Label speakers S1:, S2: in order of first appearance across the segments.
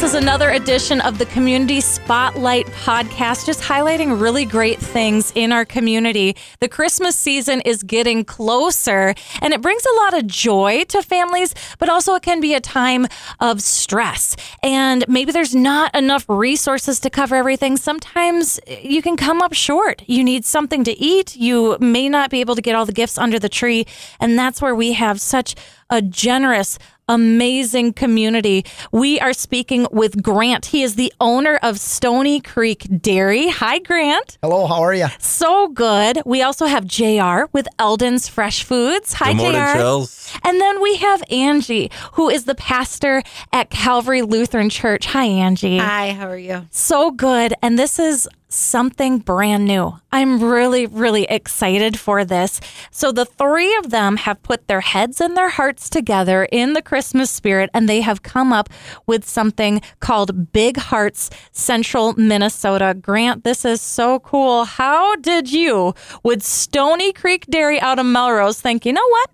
S1: This is another edition of the Community Spotlight podcast, just highlighting really great things in our community. The Christmas season is getting closer, and it brings a lot of joy to families, but also it can be a time of stress. And maybe there's not enough resources to cover everything. Sometimes you can come up short. You need something to eat. You may not be able to get all the gifts under the tree. And that's where we have such a generous, amazing community. We are speaking with Grant. He is the owner of Stony Creek Dairy. Hi, Grant.
S2: Hello, how are you?
S1: So good. We also have JR with Elden's Fresh Foods. Hi,
S3: Good morning,
S1: JR.
S3: Chels.
S1: And then we have Angie, who is the pastor at Calvary Lutheran Church. Hi, Angie.
S4: Hi, how are you?
S1: So good. And this is something brand new. I'm really, really excited for this. So, the three of them have put their heads and their hearts together in the Christmas spirit, and they have come up with something called Big Hearts Central Minnesota. Grant, this is so cool. How did you, with Stony Creek Dairy out of Melrose, think, you know what?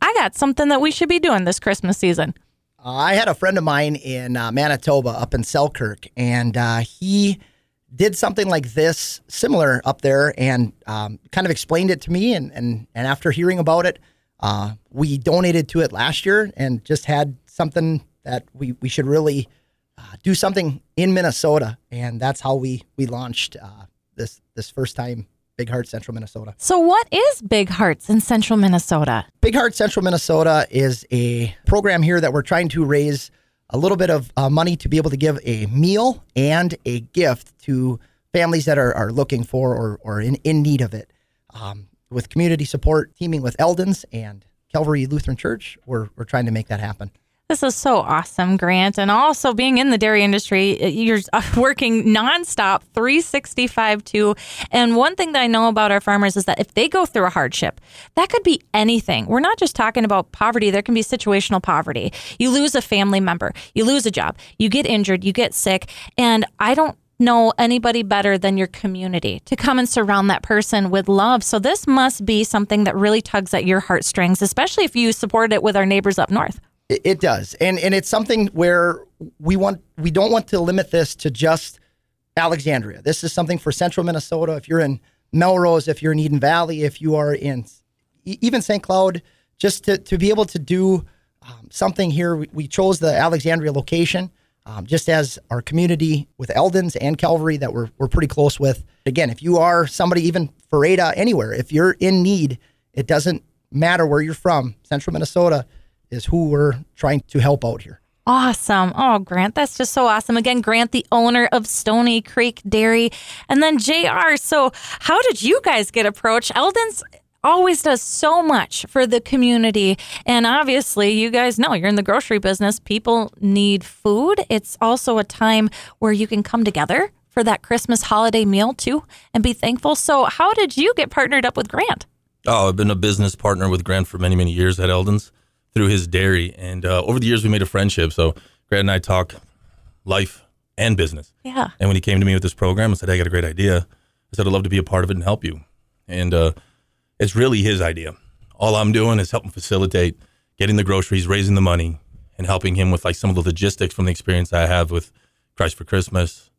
S1: I got something that we should be doing this Christmas season?
S2: Uh, I had a friend of mine in uh, Manitoba up in Selkirk, and uh, he did something like this, similar up there, and um, kind of explained it to me. And, and, and after hearing about it, uh, we donated to it last year and just had something that we, we should really uh, do something in Minnesota. And that's how we, we launched uh, this, this first time Big Heart Central Minnesota.
S1: So, what is Big Hearts in central Minnesota?
S2: Big Heart Central Minnesota is a program here that we're trying to raise a little bit of uh, money to be able to give a meal and a gift to families that are, are looking for or, or in, in need of it. Um, with community support, teaming with Elden's and Calvary Lutheran Church, we're, we're trying to make that happen.
S1: This is so awesome, Grant. And also being in the dairy industry, you're uh, working nonstop, 365 too. And one thing that I know about our farmers is that if they go through a hardship, that could be anything. We're not just talking about poverty, there can be situational poverty. You lose a family member, you lose a job, you get injured, you get sick. And I don't know anybody better than your community to come and surround that person with love. So this must be something that really tugs at your heartstrings, especially if you support it with our neighbors up north.
S2: It, it does, and and it's something where we want we don't want to limit this to just Alexandria. This is something for Central Minnesota. If you're in Melrose, if you're in Eden Valley, if you are in even St. Cloud, just to to be able to do um, something here, we, we chose the Alexandria location. Um, just as our community with Elden's and Calvary that we're, we're pretty close with. Again, if you are somebody even for Ada anywhere, if you're in need, it doesn't matter where you're from. Central Minnesota is who we're trying to help out here.
S1: Awesome. Oh, Grant, that's just so awesome. Again, Grant, the owner of Stony Creek Dairy. And then JR. So, how did you guys get approached? Elden's always does so much for the community. And obviously, you guys know you're in the grocery business. People need food. It's also a time where you can come together for that Christmas holiday meal too and be thankful. So, how did you get partnered up with Grant?
S3: Oh, I've been a business partner with Grant for many, many years at Elden's through his dairy. And uh, over the years, we made a friendship. So Grant and I talk life and business.
S1: Yeah.
S3: And when he came to me with this program and said, hey, I got a great idea, I said, I'd love to be a part of it and help you. And uh, it's really his idea. All I'm doing is helping facilitate getting the groceries, raising the money, and helping him with like some of the logistics from the experience I have with Christ for Christmas,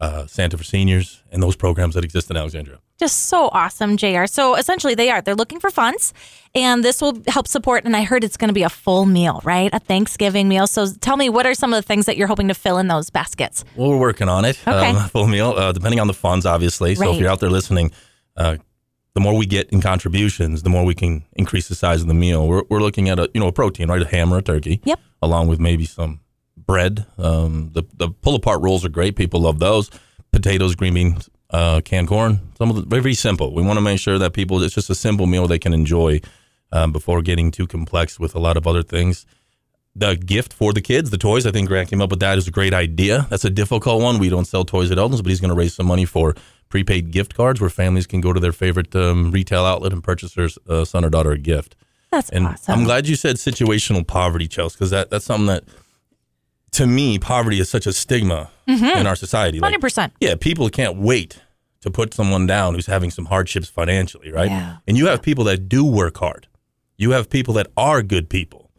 S3: uh, Santa for Seniors, and those programs that exist in Alexandria.
S1: Just so awesome, JR. So essentially, they are. They're looking for funds, and this will help support. And I heard it's going to be a full meal, right? A Thanksgiving meal. So tell me, what are some of the things that you're hoping to fill in those baskets?
S3: Well, we're working on it.
S1: Okay.
S3: Um, full meal, uh, depending on the funds, obviously. So
S1: Right.
S3: if you're out there listening, uh, the more we get in contributions, the more we can increase the size of the meal. We're, we're looking at a you know a protein, right? A ham or a turkey.
S1: Yep.
S3: Along with maybe some bread. Um, the the pull apart rolls are great. People love those. Potatoes, green beans, uh, canned corn. Some of the very, simple. We want to make sure that people it's just a simple meal they can enjoy um, before getting too complex with a lot of other things the gift for the kids, the toys. I think Grant came up with that is a great idea. That's a difficult one. We don't sell toys at Elden's, but he's going to raise some money for prepaid gift cards where families can go to their favorite um, retail outlet and purchase their uh, son or daughter a gift.
S1: That's
S3: And
S1: awesome.
S3: I'm glad you said situational poverty, Chelsea, because that, that's something that, to me, poverty is such a stigma in our society. Like,
S1: 100%.
S3: yeah, people can't wait to put someone down who's having some hardships financially, right?
S1: Yeah.
S3: And you have people that do work hard. You have people that are good people,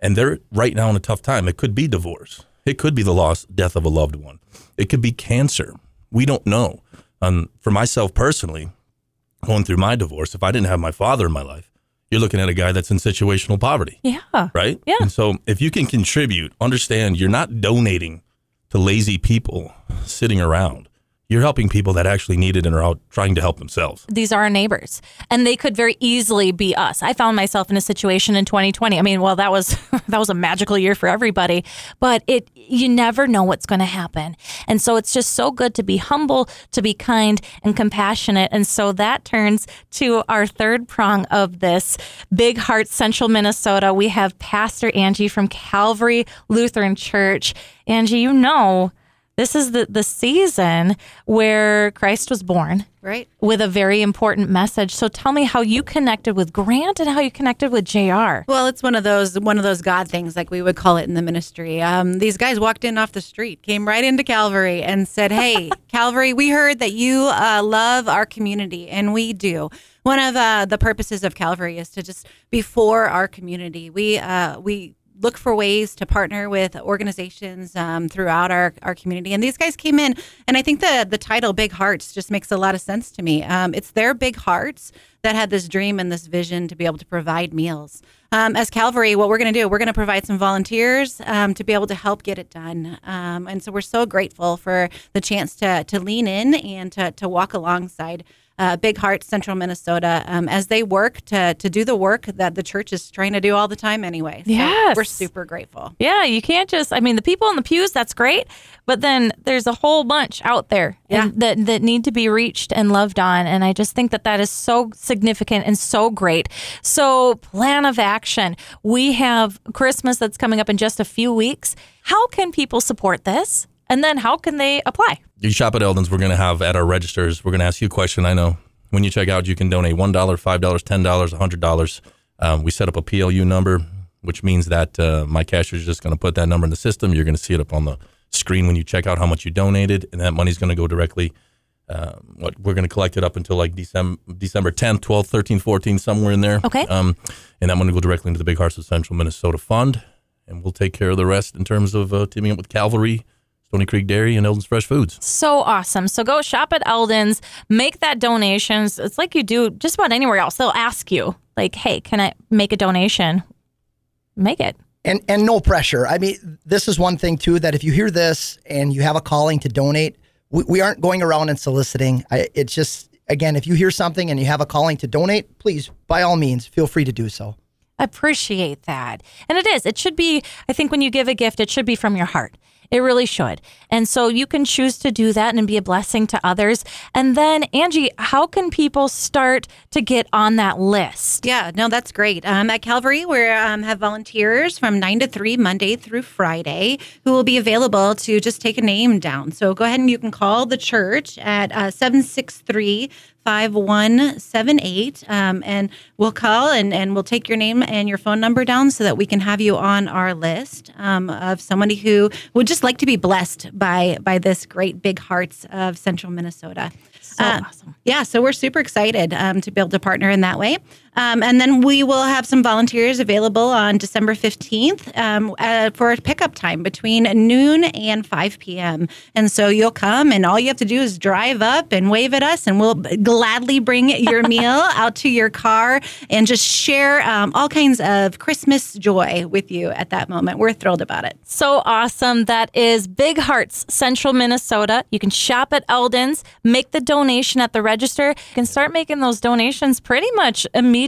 S3: and they're right now in a tough time. It could be divorce. It could be the loss, death of a loved one. It could be cancer. We don't know. Um, for myself personally, going through my divorce, if I didn't have my father in my life, you're looking at a guy that's in situational poverty,
S1: Yeah.
S3: right?
S1: Yeah.
S3: And so if you can contribute, understand you're not donating to lazy people sitting around. You're helping people that actually need it and are out trying to help themselves.
S1: these are our neighbors and they could very easily be us. I found myself in a situation in 2020. I mean, well, that was that was a magical year for everybody, but it you never know what's going to happen. And so it's just so good to be humble, to be kind and compassionate. And so that turns to our third prong of this Big Heart Central Minnesota. We have Pastor Angie from Calvary Lutheran Church. Angie, you know, this is the, the season where Christ was born
S4: Right.
S1: with a very important message. So tell me how you connected with Grant and how you connected with JR.
S4: Well, it's one of those one of those God things, like we would call it in the ministry. Um, these guys walked in off the street, came right into Calvary, and said, "Hey, Calvary, we heard that you uh, love our community, and we do." One of uh, the purposes of Calvary is to just be for our community. We uh, we look for ways to partner with organizations um, throughout our, our community. And these guys came in, and I think the the title "Big Hearts" just makes a lot of sense to me. Um, it's their big hearts that had this dream and this vision to be able to provide meals. Um, as Calvary, what we're going to do, we're going to provide some volunteers um, to be able to help get it done. Um, and so we're so grateful for the chance to to lean in and to to walk alongside uh, Big Heart Central Minnesota um, as they work to to do the work that the church is trying to do all the time anyway. So
S1: Yes.
S4: we're super grateful.
S1: Yeah, you can't just, I mean, the people in the pews, that's great. But then there's a whole bunch out there and
S4: Yeah.
S1: that, that need to be reached and loved on. And I just think that that is so significant and so great. So, plan of action. We have Christmas that's coming up in just a few weeks. How can people support this? And then how can they apply?
S3: You shop at Elden's, we're going to have at our registers, we're going to ask you a question. I know when you check out, you can donate $1, $5, $10, $100. Um, we set up a PLU number, which means that uh, my cashier is just going to put that number in the system. You're going to see it up on the screen when you check out how much you donated, and that money's going to go directly. Um, what we're going to collect it up until like December, December 10th, 12th, 13th, 14th, somewhere in there.
S1: Okay.
S3: Um, and that money will go directly into the Big Hearts of Central Minnesota Fund, and we'll take care of the rest in terms of uh, teaming up with Calvary, Stony Creek Dairy, and Elden's Fresh Foods.
S1: So awesome. So go shop at Elden's, make that donations. It's like you do just about anywhere else. They'll ask you, like, hey, can I make a donation? Make it.
S2: and and no pressure. I mean, this is one thing too that if you hear this and you have a calling to donate, we, we aren't going around and soliciting. I, it's just again, if you hear something and you have a calling to donate, please by all means feel free to do so.
S1: I appreciate that. And it is. It should be, I think when you give a gift, it should be from your heart. It really should. And so you can choose to do that and be a blessing to others. And then, Angie, how can people start to get on that list?
S4: Yeah, no, that's great. Um, at Calvary, we um, have volunteers from 9 to 3, Monday through Friday, who will be available to just take a name down. So go ahead and you can call the church at uh, 763 5178 um, and we'll call and, and we'll take your name and your phone number down so that we can have you on our list um, of somebody who would just like to be blessed by by this great big hearts of central minnesota
S1: So
S4: Uh,
S1: awesome.
S4: yeah, so we're super excited um, to be able to partner in that way. Um, and then we will have some volunteers available on December 15th um, uh, for a pickup time between noon and 5 p.m. And so you'll come, and all you have to do is drive up and wave at us, and we'll gladly bring your meal out to your car and just share um, all kinds of Christmas joy with you at that moment. We're thrilled about it.
S1: So awesome. That is Big Hearts, Central Minnesota. You can shop at Elden's, make the donation at the register. You can start making those donations pretty much immediately.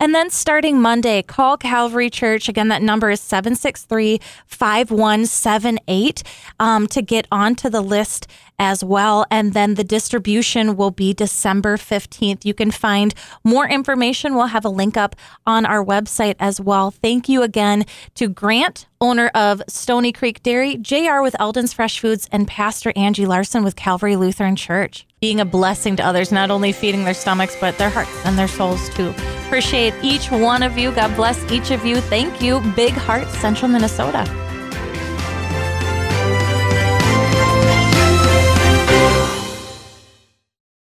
S1: And then starting Monday, call Calvary Church. Again, that number is 763 5178 um, to get onto the list as well. And then the distribution will be December 15th. You can find more information. We'll have a link up on our website as well. Thank you again to Grant, owner of Stony Creek Dairy, JR with Elden's Fresh Foods, and Pastor Angie Larson with Calvary Lutheran Church. Being a blessing to others, not only feeding their stomachs, but their hearts and their souls too. Appreciate each one of you. God bless each of you. Thank you. Big Heart, Central Minnesota.